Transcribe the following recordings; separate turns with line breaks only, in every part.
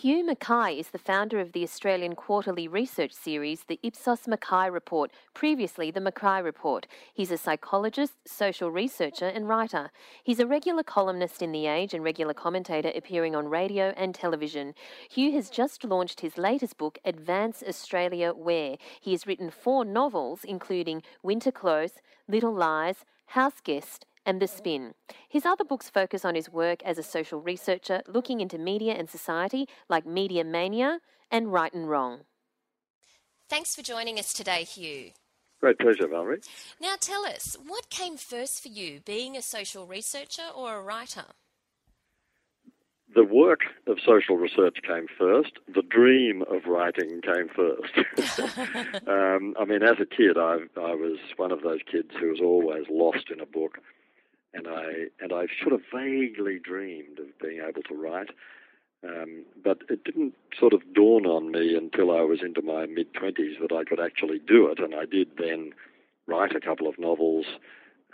Hugh Mackay is the founder of the Australian quarterly research series, the Ipsos Mackay Report, previously the Mackay Report. He's a psychologist, social researcher, and writer. He's a regular columnist in The Age and regular commentator appearing on radio and television. Hugh has just launched his latest book, Advance Australia Where. He has written four novels, including Winter Close, Little Lies, House Guest, and The Spin. His other books focus on his work as a social researcher, looking into media and society, like Media Mania and Right and Wrong. Thanks for joining us today, Hugh.
Great pleasure, Valerie.
Now tell us, what came first for you, being a social researcher or a writer?
The work of social research came first. The dream of writing came first. um, I mean, as a kid, I, I was one of those kids who was always lost in a book and I and I sort of vaguely dreamed of being able to write, um, but it didn't sort of dawn on me until I was into my mid twenties that I could actually do it, and I did then write a couple of novels,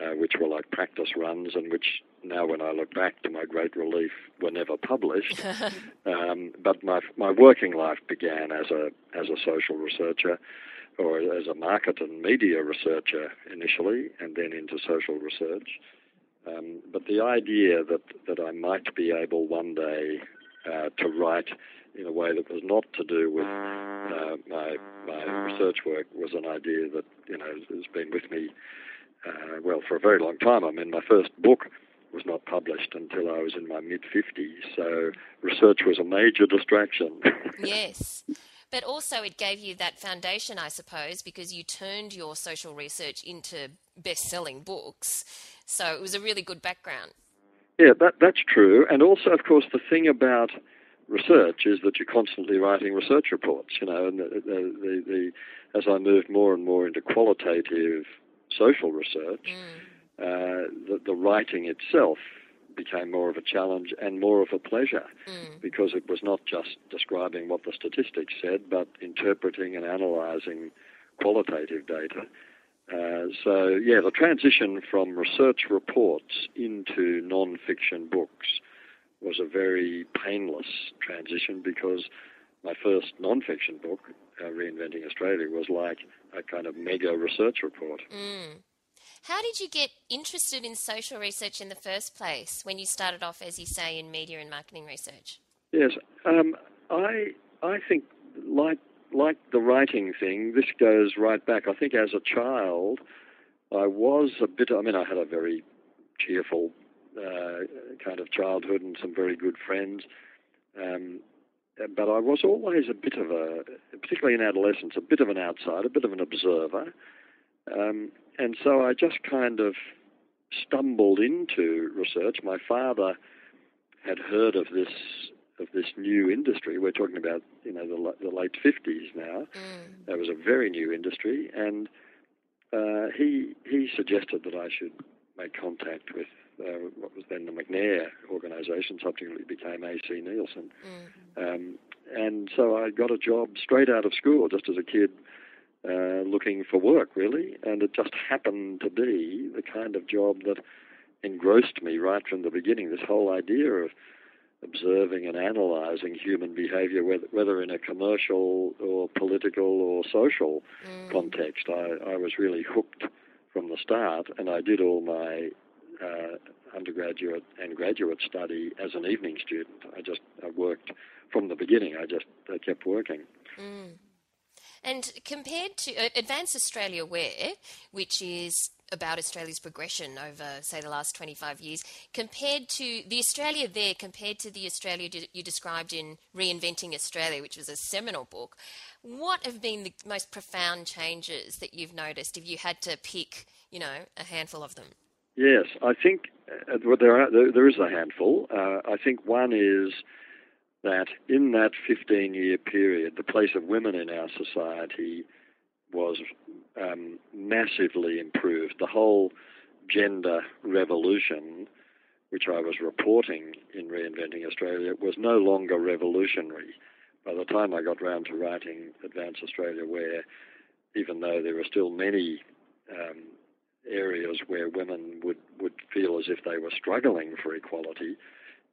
uh, which were like practice runs, and which now, when I look back, to my great relief, were never published. um, but my my working life began as a as a social researcher or as a market and media researcher initially, and then into social research. Um, but the idea that, that I might be able one day uh, to write in a way that was not to do with uh, my, my research work was an idea that you know has been with me uh, well for a very long time. I mean, my first book was not published until I was in my mid 50s, so research was a major distraction.
yes. But also, it gave you that foundation, I suppose, because you turned your social research into best selling books. So it was a really good background.
Yeah, that, that's true. And also, of course, the thing about research is that you're constantly writing research reports, you know, and the, the, the, as I moved more and more into qualitative social research, mm. uh, the, the writing itself became more of a challenge and more of a pleasure mm. because it was not just describing what the statistics said, but interpreting and analysing qualitative data uh, so, yeah, the transition from research reports into non-fiction books was a very painless transition because my first non-fiction book, uh, Reinventing Australia, was like a kind of mega research report.
Mm. How did you get interested in social research in the first place when you started off, as you say, in media and marketing research?
Yes, um, I I think like like the writing thing, this goes right back. I think as a child, I was a bit. I mean, I had a very cheerful uh, kind of childhood and some very good friends. Um, but I was always a bit of a, particularly in adolescence, a bit of an outsider, a bit of an observer. Um, and so I just kind of stumbled into research. My father had heard of this of this new industry. We're talking about you know the, the late fifties now. Mm. That was a very new industry, and uh, he he suggested that I should make contact with uh, what was then the McNair organisation, subsequently became AC Nielsen. Mm. Um, and so I got a job straight out of school, just as a kid, uh, looking for work, really. And it just happened to be the kind of job that engrossed me right from the beginning. This whole idea of observing and analyzing human behavior, whether, whether in a commercial or political or social mm. context. I, I was really hooked from the start, and I did all my uh, undergraduate and graduate study as an evening student. I just I worked from the beginning. I just I kept working.
Mm. And compared to uh, Advance Australia Where, which is about Australia's progression over, say, the last 25 years, compared to the Australia there, compared to the Australia you described in Reinventing Australia, which was a seminal book. What have been the most profound changes that you've noticed if you had to pick, you know, a handful of them?
Yes, I think uh, there, are, there, there is a handful. Uh, I think one is that in that 15 year period, the place of women in our society was um, massively improved. The whole gender revolution, which I was reporting in Reinventing Australia, was no longer revolutionary. By the time I got round to writing Advance Australia, where even though there were still many um, areas where women would, would feel as if they were struggling for equality,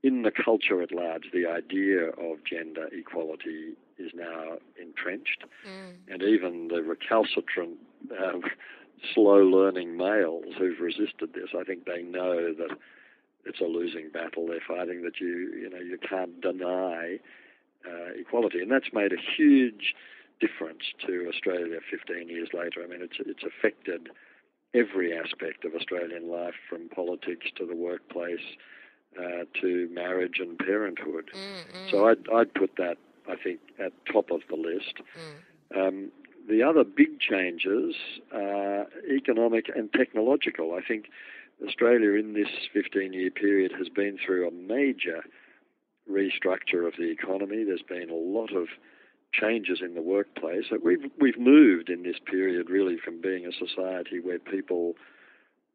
in the culture at large, the idea of gender equality is now entrenched, mm. and even the recalcitrant, uh, slow learning males who've resisted this, I think they know that it's a losing battle they're fighting. That you you know you can't deny uh, equality, and that's made a huge difference to Australia 15 years later. I mean, it's it's affected every aspect of Australian life, from politics to the workplace uh, to marriage and parenthood. Mm, mm. So I'd, I'd put that, I think, at top of the list. Mm. Um, the other big changes are economic and technological. I think Australia in this 15 year period has been through a major restructure of the economy. There's been a lot of changes in the workplace. We've we've moved in this period really from being a society where people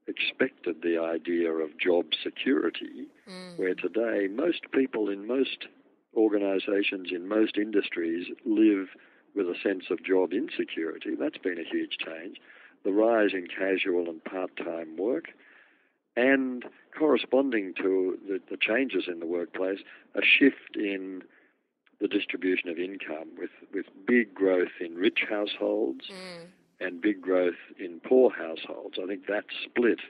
expected the idea of job security, mm. where today most people in most organisations in most industries live with a sense of job insecurity. That's been a huge change. The rise in casual and part-time work, and corresponding to the, the changes in the workplace, a shift in the distribution of income with, with big growth in rich households mm. And big growth in poor households. I think that split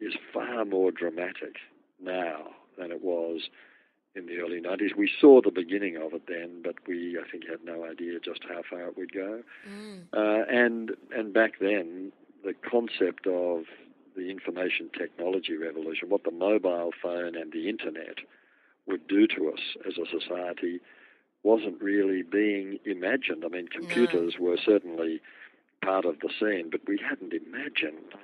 is far more dramatic now than it was in the early 90s. We saw the beginning of it then, but we, I think, had no idea just how far it would go. Mm. Uh, and, and back then, the concept of the information technology revolution, what the mobile phone and the internet would do to us as a society, wasn't really being imagined. I mean, computers no. were certainly part of the scene, but we hadn't imagined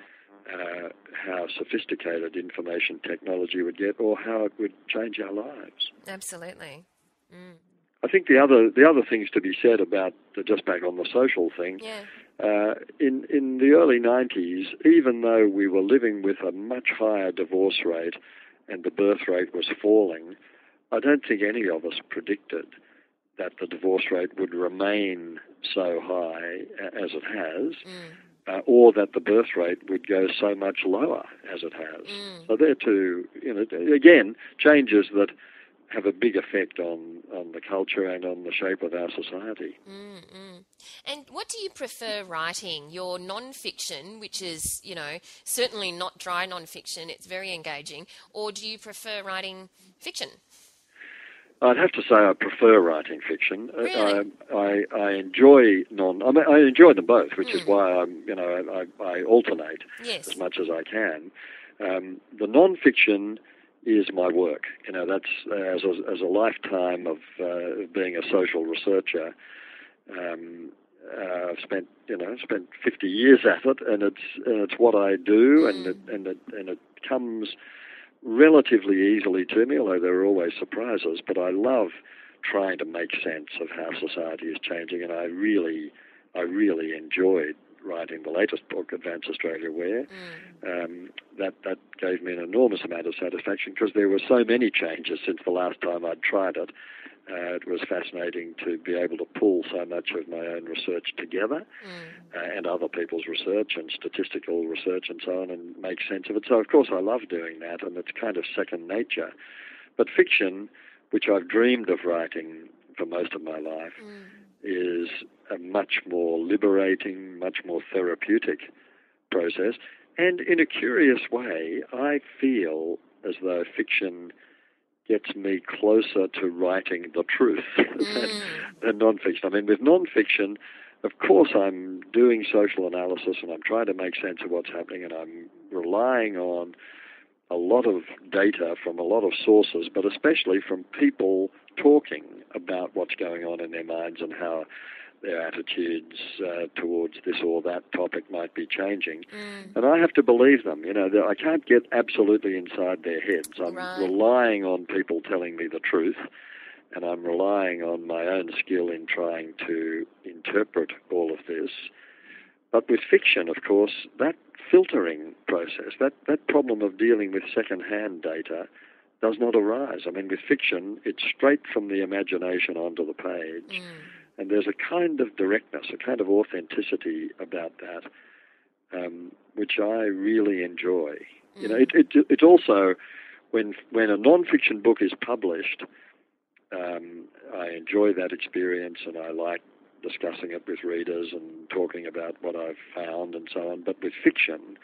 uh, how sophisticated information technology would get or how it would change our lives.
Absolutely. Mm.
I think the other the other things to be said about the, just back on the social thing.
Yeah.
Uh, in in the early 90s, even though we were living with a much higher divorce rate and the birth rate was falling, I don't think any of us predicted that the divorce rate would remain so high as it has, mm. uh, or that the birth rate would go so much lower as it has. Mm. So they're two, you know, again, changes that have a big effect on, on the culture and on the shape of our society.
Mm-hmm. And what do you prefer writing? Your non-fiction, which is, you know, certainly not dry non-fiction, it's very engaging, or do you prefer writing fiction?
I'd have to say I prefer writing fiction.
Really?
I, I, I enjoy non. I, mean, I enjoy them both, which mm. is hmm. why I'm you know I, I alternate
yes.
as much as I can. Um, the non-fiction is my work. You know that's uh, as a, as a lifetime of uh, being a social researcher. Um, uh, I've spent you know spent 50 years at it, and it's and it's what I do, mm. and it, and it and it comes relatively easily to me, although there are always surprises. But I love trying to make sense of how society is changing, and I really, I really enjoyed writing the latest book, Advance Australia Where. Mm. Um, that that gave me an enormous amount of satisfaction because there were so many changes since the last time I'd tried it. Uh, it was fascinating to be able to pull so much of my own research together mm. uh, and other people's research and statistical research and so on and make sense of it. So, of course, I love doing that and it's kind of second nature. But fiction, which I've dreamed of writing for most of my life, mm. is a much more liberating, much more therapeutic process. And in a curious way, I feel as though fiction gets me closer to writing the truth mm. than, than nonfiction. I mean, with nonfiction, of course, I'm doing social analysis and I'm trying to make sense of what's happening, and I'm relying on a lot of data from a lot of sources, but especially from people talking about what's going on in their minds and how their attitudes uh, towards this or that topic might be changing. Mm. And I have to believe them. You know, I can't get absolutely inside their heads. I'm right. relying on people telling me the truth, and I'm relying on my own skill in trying to interpret all of this. But with fiction, of course, that filtering process, that, that problem of dealing with second-hand data, does not arise. I mean, with fiction, it's straight from the imagination onto the page. Mm and there's a kind of directness, a kind of authenticity about that, um, which I really enjoy. Mm. You know, it, it, it also when when a non-fiction book is published, um, I enjoy that experience, and I like discussing it with readers and talking about what I've found and so on. But with fiction,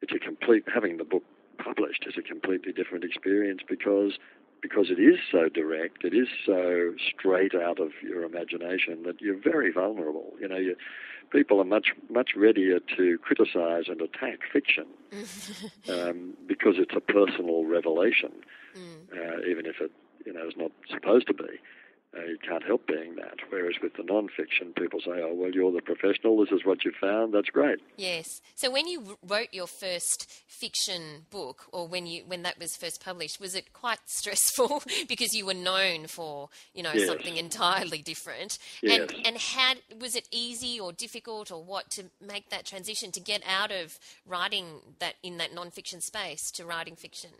it's a complete having the book published is a completely different experience because because it is so direct, it is so straight out of your imagination that you're very vulnerable. You know, you, people are much much readier to criticize and attack fiction um, because it's a personal revelation, mm. uh, even if it you know is not supposed to be. Uh, you can't help being that. Whereas with the non-fiction, people say, "Oh, well, you're the professional. This is what you found. That's great."
Yes. So when you wrote your first fiction book, or when you when that was first published, was it quite stressful because you were known for you know yes. something entirely different?
Yes.
And and how was it easy or difficult or what to make that transition to get out of writing that in that non-fiction space to writing fiction?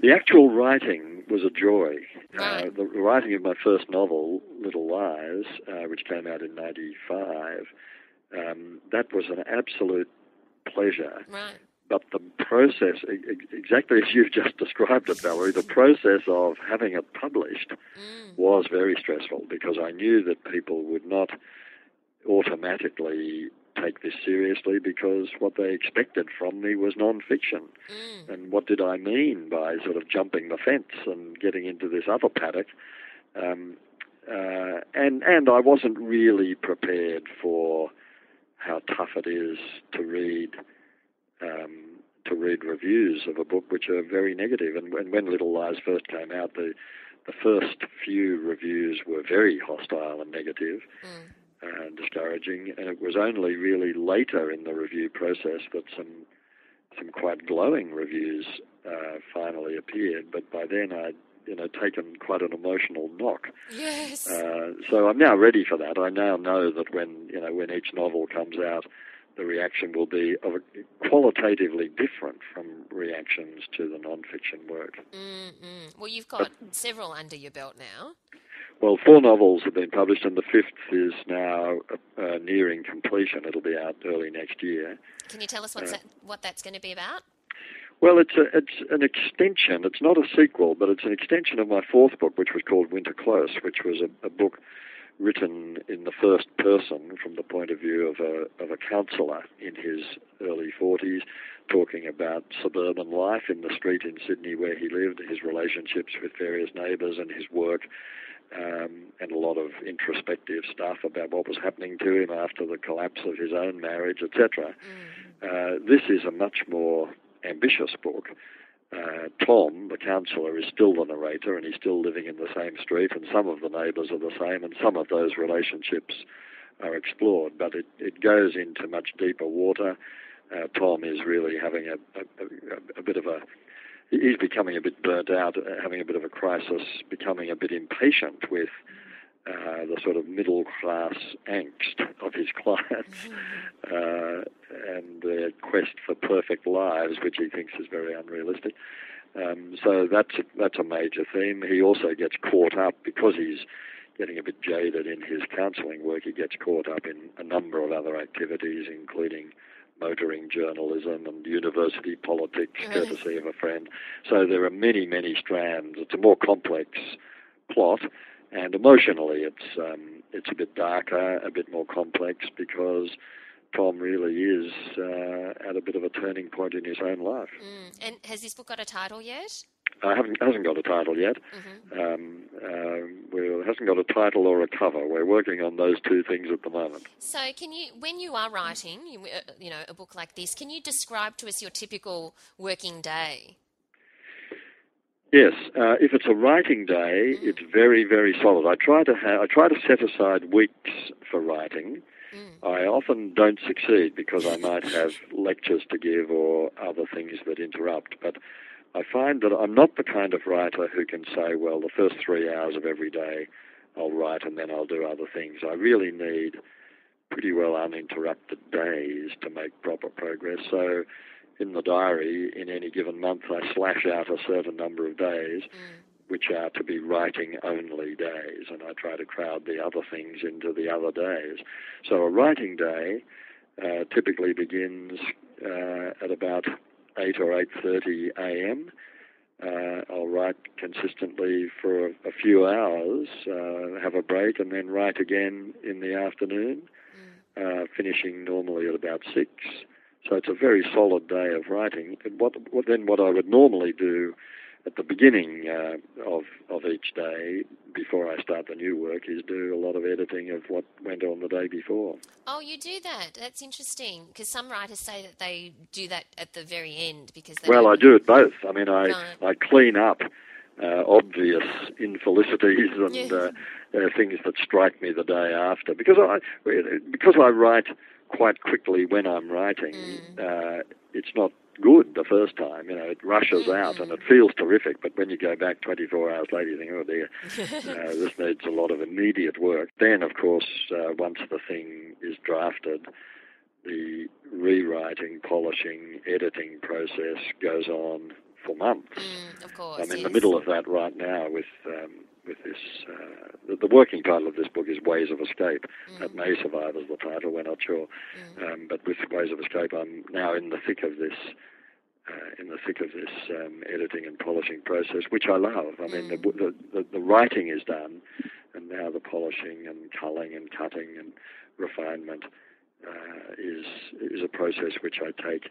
The actual writing was a joy.
Right.
Uh, the writing of my first novel, Little Lies, uh, which came out in '95, um, that was an absolute pleasure.
Right.
But the process, exactly as you've just described it, Valerie, the process of having it published mm. was very stressful because I knew that people would not automatically take this seriously because what they expected from me was non-fiction. Mm. And what did I mean by sort of jumping the fence and getting into this other paddock? Um, uh, and and I wasn't really prepared for how tough it is to read um, to read reviews of a book which are very negative. And when, when Little Lies first came out, the the first few reviews were very hostile and negative. Mm uh, discouraging. And it was only really later in the review process that some some quite glowing reviews uh, finally appeared. But by then I'd you know taken quite an emotional knock.
Yes.
Uh, so I'm now ready for that. I now know that when you know when each novel comes out, the reaction will be of a, qualitatively different from reactions to the non-fiction work.
Mm-hmm. Well, you've got but, several under your belt now.
Well, four novels have been published, and the fifth is now uh, nearing completion. It'll be out early next year.
Can you tell us what's uh, that, what that's going to be about?
Well, it's a, it's an extension. It's not a sequel, but it's an extension of my fourth book, which was called Winter Close, which was a, a book written in the first person from the point of view of a of a counsellor in his early 40s, talking about suburban life in the street in Sydney where he lived, his relationships with various neighbours, and his work um, and a lot of introspective stuff about what was happening to him after the collapse of his own marriage, etc. Mm. Uh, this is a much more ambitious book. Uh, Tom, the counsellor, is still the narrator, and he's still living in the same street, and some of the neighbours are the same, and some of those relationships are explored. But it, it goes into much deeper water. Uh, Tom is really having a, a, a, a bit of a he's becoming a bit burnt out, uh, having a bit of a crisis, becoming a bit impatient with uh, the sort of middle class angst of his clients mm-hmm. uh, and their quest for perfect lives, which he thinks is very unrealistic. Um, so that's a, that's a major theme. He also gets caught up because he's getting a bit jaded in his counselling work. He gets caught up in a number of other activities, including motoring journalism and university politics, courtesy of a friend. So there are many, many strands. It's a more complex plot, and emotionally, it's um, it's a bit darker, a bit more complex because Tom really is uh, at a bit of a turning point in his own life.
Mm. And has this book got a title yet?
I haven't hasn't got a title yet.
Mm-hmm.
Um, uh, it hasn't got a title or a cover. We're working on those two things at the moment.
So, can you, when you are writing, you, uh, you know, a book like this, can you describe to us your typical working day?
Yes, uh, if it's a writing day, it's very, very solid. I try to ha- I try to set aside weeks for writing.
Mm.
I often don't succeed because I might have lectures to give or other things that interrupt. But I find that I'm not the kind of writer who can say, well, the first three hours of every day I'll write and then I'll do other things. I really need pretty well uninterrupted days to make proper progress. So in the diary, in any given month, I slash out a certain number of days,
Mm.
which are to be writing only days, and I try to crowd the other things into the other days. So a writing day uh, typically begins uh, at about 8 or 8.30 a.m. Uh, I'll write consistently for a, a few hours, uh, have a break, and then write again in the afternoon, uh, finishing normally at about 6. So it's a very solid day of writing. And what, what then what I would normally do at the beginning uh, of of each day before I start the new work is do a lot of editing of what went on the day before.
Oh, you do that. That's interesting because some writers say that they do that at the very end because they
Well, I do it both. I mean, I
Right.
I clean up uh, obvious infelicities and
Yes.
uh, uh, things that strike me the day after because I because I write quite quickly when I'm writing.
Mm.
Uh, it's not good the first time. You know, it rushes out and it feels terrific. But when you go back 24 hours later, you think, oh dear, uh, this needs a lot of immediate work. Then, of course, uh, once the thing is drafted, the rewriting, polishing, editing process goes on for months.
Mm, of course.
I'm in
yes.
the middle of that right now with um, with this. Uh, the, the working title of this book is Ways of Escape. That may survive as the title. We're not sure, um, but with Ways of Escape, I'm now in the thick of this. Uh, in the thick of this um, editing and polishing process, which I love. I mean, the, the, the, the writing is done, and now the polishing and culling and cutting and refinement uh, is is a process which I take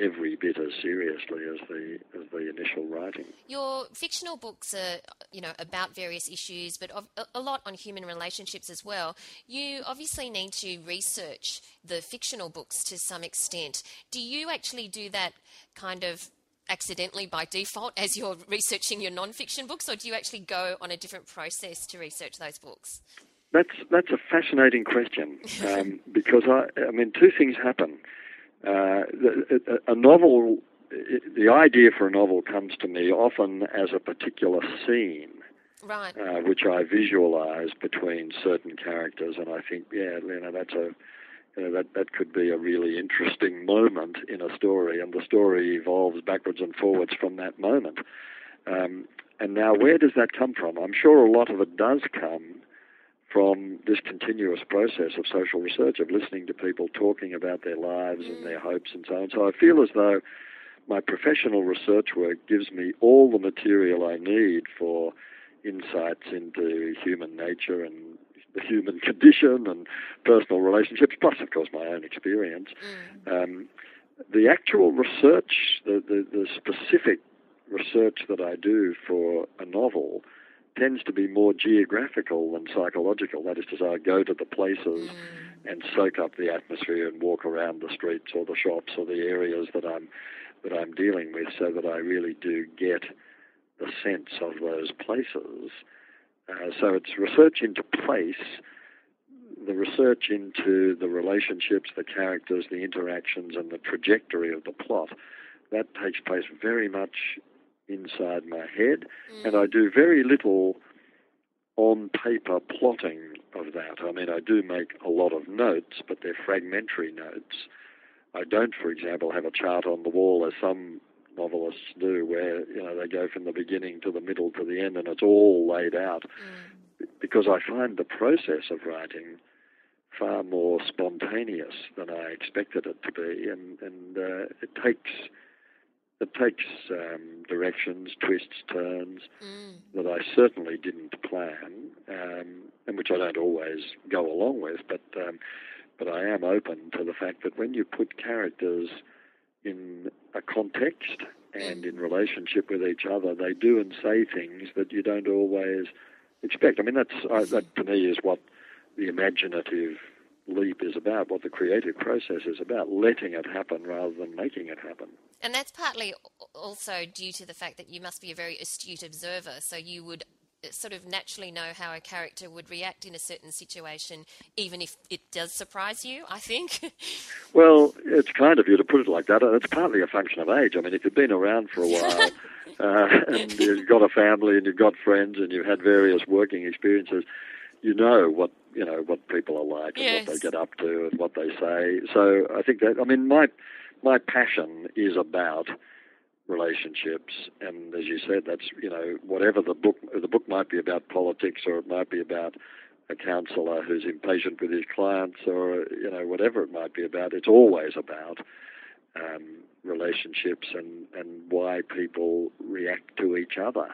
every bit as seriously as the as the initial writing.
Your fictional books are, you know, about various issues, but of, a- a lot on human relationships as well. You obviously need to research the fictional books to some extent. Do you actually do that kind of accidentally by default as you're researching your non-fiction books, or do you actually go on a different process to research those books?
That's that's a fascinating question um, because I I mean two things happen. Uh, a, a novel, the idea for a novel comes to me often as a particular scene.
Right.
uh, which I visualize between certain characters, and I think, yeah, you know, that's a, you know, that that could be a really interesting moment in a story, and the story evolves backwards and forwards from that moment. Um, and now, where does that come from? I'm sure a lot of it does come from this continuous process of social research, of listening to people talking about their lives and their hopes and so on. So I feel as though my professional research work gives me all the material I need for insights into human nature and the human condition and personal relationships, plus, of course, my own experience. Um, the actual research, the, the, the specific research that I do for a novel, tends to be more geographical than psychological. That is to say, I go to the places and soak up the atmosphere and walk around the streets or the shops or the areas that I'm that I'm dealing with, so that I really do get the sense of those places. Uh, so it's research into place, the research into the relationships, the characters, the interactions, and the trajectory of the plot. That takes place very much inside my head, and I do very little on paper plotting of that. I mean, I do make a lot of notes, but they're fragmentary notes. I don't, for example, have a chart on the wall as some novelists do, where you know they go from the beginning to the middle to the end, and it's all laid out. Because I find the process of writing far more spontaneous than I expected it to be, and and uh, it takes it takes um, directions, twists, turns
Mm.
that I certainly didn't plan, um, and which I don't always go along with. But um, but I am open to the fact that when you put characters in a context and in relationship with each other, they do and say things that you don't always expect. I mean, that's uh, that to me is what the imaginative leap is about, what the creative process is about, letting it happen rather than making it happen.
And that's partly also due to the fact that you must be a very astute observer, so you would uh, sort of naturally know how a character would react in a certain situation, even if it does surprise you, I think.
well, it's kind of you to put it like that. It's partly a function of age. I mean, if you've been around for a while uh, and you've got a family and you've got friends and you've had various working experiences, you know what you know what people are like
yes.
and what they get up to and what they say. So I think that I mean my my passion is about relationships. And as you said that's you know whatever the book the book might be about politics or it might be about a counsellor who's impatient with his clients or you know whatever it might be about it's always about um, relationships and and why people react to each other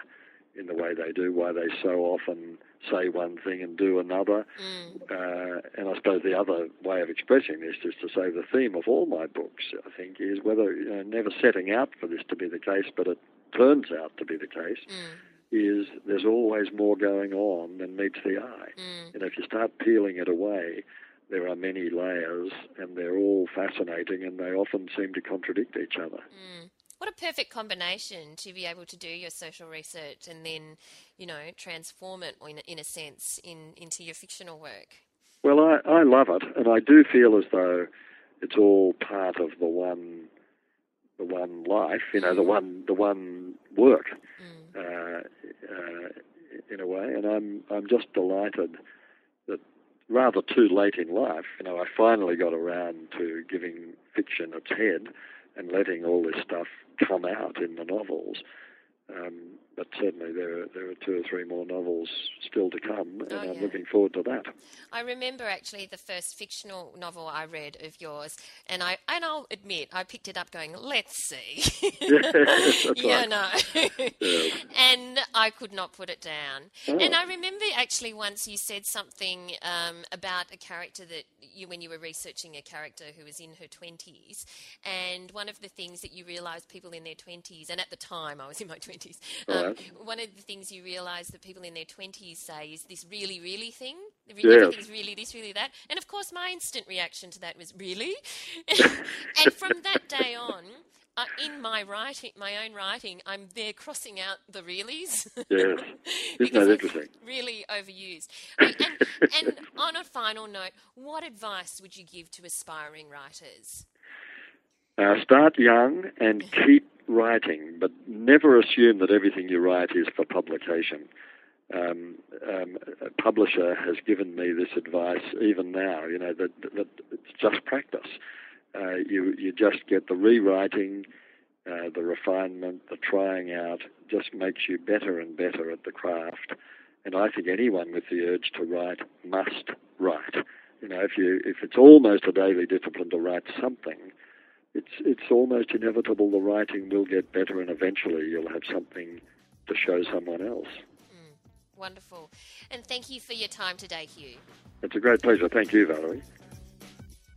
in the way they do why they so often say one thing and do another. Mm. Uh, and I suppose the other way of expressing this is to say the theme of all my books, I think, is whether, you know, never setting out for this to be the case, but it turns out to be the case. Mm. Is there's always more going on than meets the eye. Mm. And if you start peeling it away, there are many layers, and they're all fascinating, and they often seem to contradict each other.
Mm. What a perfect combination to be able to do your social research and then, you know, transform it in, in a sense in, into your fictional work.
Well, I, I love it, and I do feel as though it's all part of the one, the one life, you know, the mm. one, the one work, mm. uh, uh, in a way. And I'm, I'm just delighted that rather too late in life, you know, I finally got around to giving fiction its head and letting all this stuff come out in the novels. Um, but certainly there are, there are two or three more novels still to come, and oh, yeah. I'm looking forward to that.
I remember actually the first fictional novel I read of yours, and I and I'll admit I picked it up going, "Let's see,"
yes,
yeah, no, yes. and I could not put it down. Oh. And I remember actually once you said something um, about a character that you, when you were researching a character who was in her twenties, and one of the things that you realised people in their twenties, and at the time I was in my twenties. Um, one of the things you realise that people in their 20s say is this really, really thing. Everything's really this, really that. And of course, my instant reaction to that was, really? and from that day on, uh, in my writing, my own writing, I'm there crossing out the reallys.
Yes, isn't that interesting?
Really overused. and, and on a final note, what advice would you give to aspiring writers?
Uh, start young and keep writing, but never assume that everything you write is for publication. Um, um, a publisher has given me this advice even now, you know, that, that it's just practice. Uh, you, you just get the rewriting, uh, the refinement, the trying out, just makes you better and better at the craft. And I think anyone with the urge to write must write. You know, if you if it's almost a daily discipline to write something, it's it's almost inevitable the writing will get better, and eventually you'll have something to show someone else.
Mm, wonderful, and thank you for your time today, Hugh.
It's a great pleasure. Thank you, Valerie.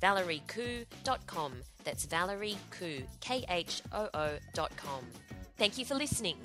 valeriekhoo.com. That's Valerie Khoo, K H O O.com. Thank you for listening.